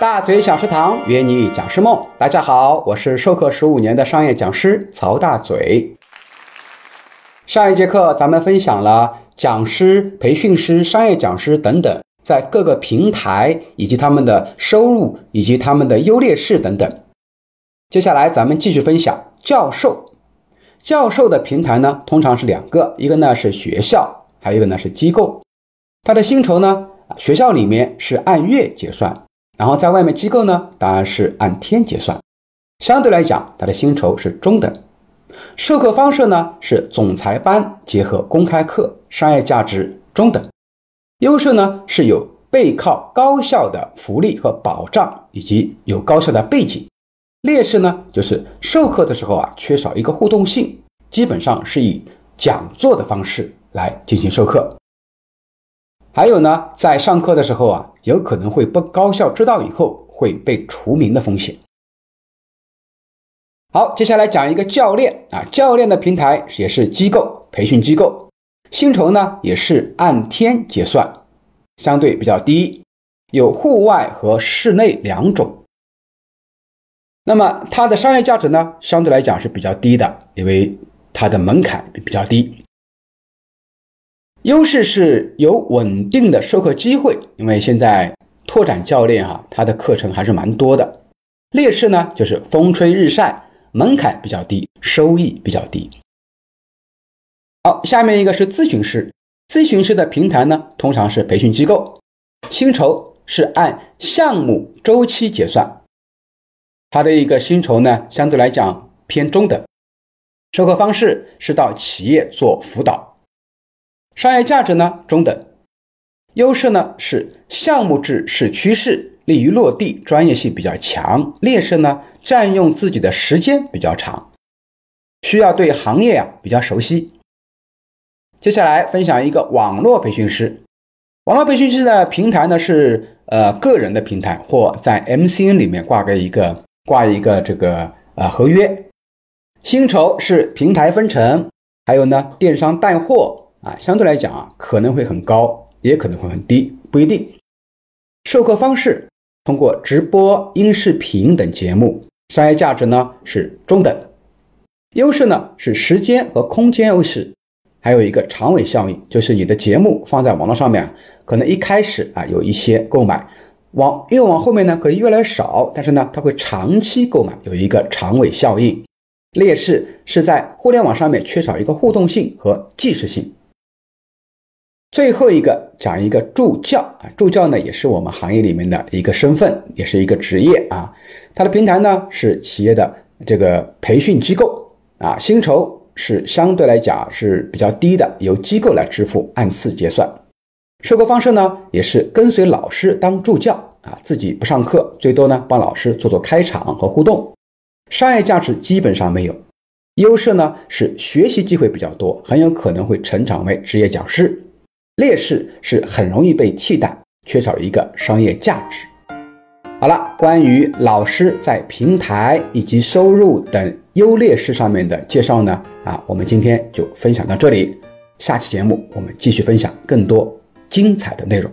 大嘴小食堂约你讲师梦，大家好，我是授课十五年的商业讲师曹大嘴。上一节课咱们分享了讲师、培训师、商业讲师等等在各个平台以及他们的收入以及他们的优劣势等等。接下来咱们继续分享教授。教授的平台呢，通常是两个，一个呢是学校，还有一个呢是机构。他的薪酬呢，学校里面是按月结算。然后在外面机构呢，当然是按天结算，相对来讲，它的薪酬是中等。授课方式呢是总裁班结合公开课，商业价值中等。优势呢是有背靠高校的福利和保障，以及有高校的背景。劣势呢就是授课的时候啊缺少一个互动性，基本上是以讲座的方式来进行授课。还有呢，在上课的时候啊，有可能会被高校知道以后会被除名的风险。好，接下来讲一个教练啊，教练的平台也是机构培训机构，薪酬呢也是按天结算，相对比较低，有户外和室内两种。那么它的商业价值呢，相对来讲是比较低的，因为它的门槛比较低。优势是有稳定的授课机会，因为现在拓展教练哈，他的课程还是蛮多的。劣势呢，就是风吹日晒，门槛比较低，收益比较低。好，下面一个是咨询师，咨询师的平台呢，通常是培训机构，薪酬是按项目周期结算，它的一个薪酬呢，相对来讲偏中等，授课方式是到企业做辅导。商业价值呢中等，优势呢是项目制是趋势，利于落地，专业性比较强。劣势呢占用自己的时间比较长，需要对行业啊比较熟悉。接下来分享一个网络培训师，网络培训师的平台呢是呃个人的平台或在 MCN 里面挂个一个挂一个这个呃合约，薪酬是平台分成，还有呢电商带货。啊，相对来讲啊，可能会很高，也可能会很低，不一定。授课方式通过直播、音视频等节目，商业价值呢是中等。优势呢是时间和空间优势，还有一个长尾效应，就是你的节目放在网络上面，可能一开始啊有一些购买，往越往后面呢可以越来越少，但是呢它会长期购买，有一个长尾效应。劣势是在互联网上面缺少一个互动性和即时性。最后一个讲一个助教啊，助教呢也是我们行业里面的一个身份，也是一个职业啊。它的平台呢是企业的这个培训机构啊，薪酬是相对来讲是比较低的，由机构来支付，按次结算。授课方式呢也是跟随老师当助教啊，自己不上课，最多呢帮老师做做开场和互动。商业价值基本上没有，优势呢是学习机会比较多，很有可能会成长为职业讲师。劣势是很容易被替代，缺少一个商业价值。好了，关于老师在平台以及收入等优劣势上面的介绍呢，啊，我们今天就分享到这里。下期节目我们继续分享更多精彩的内容。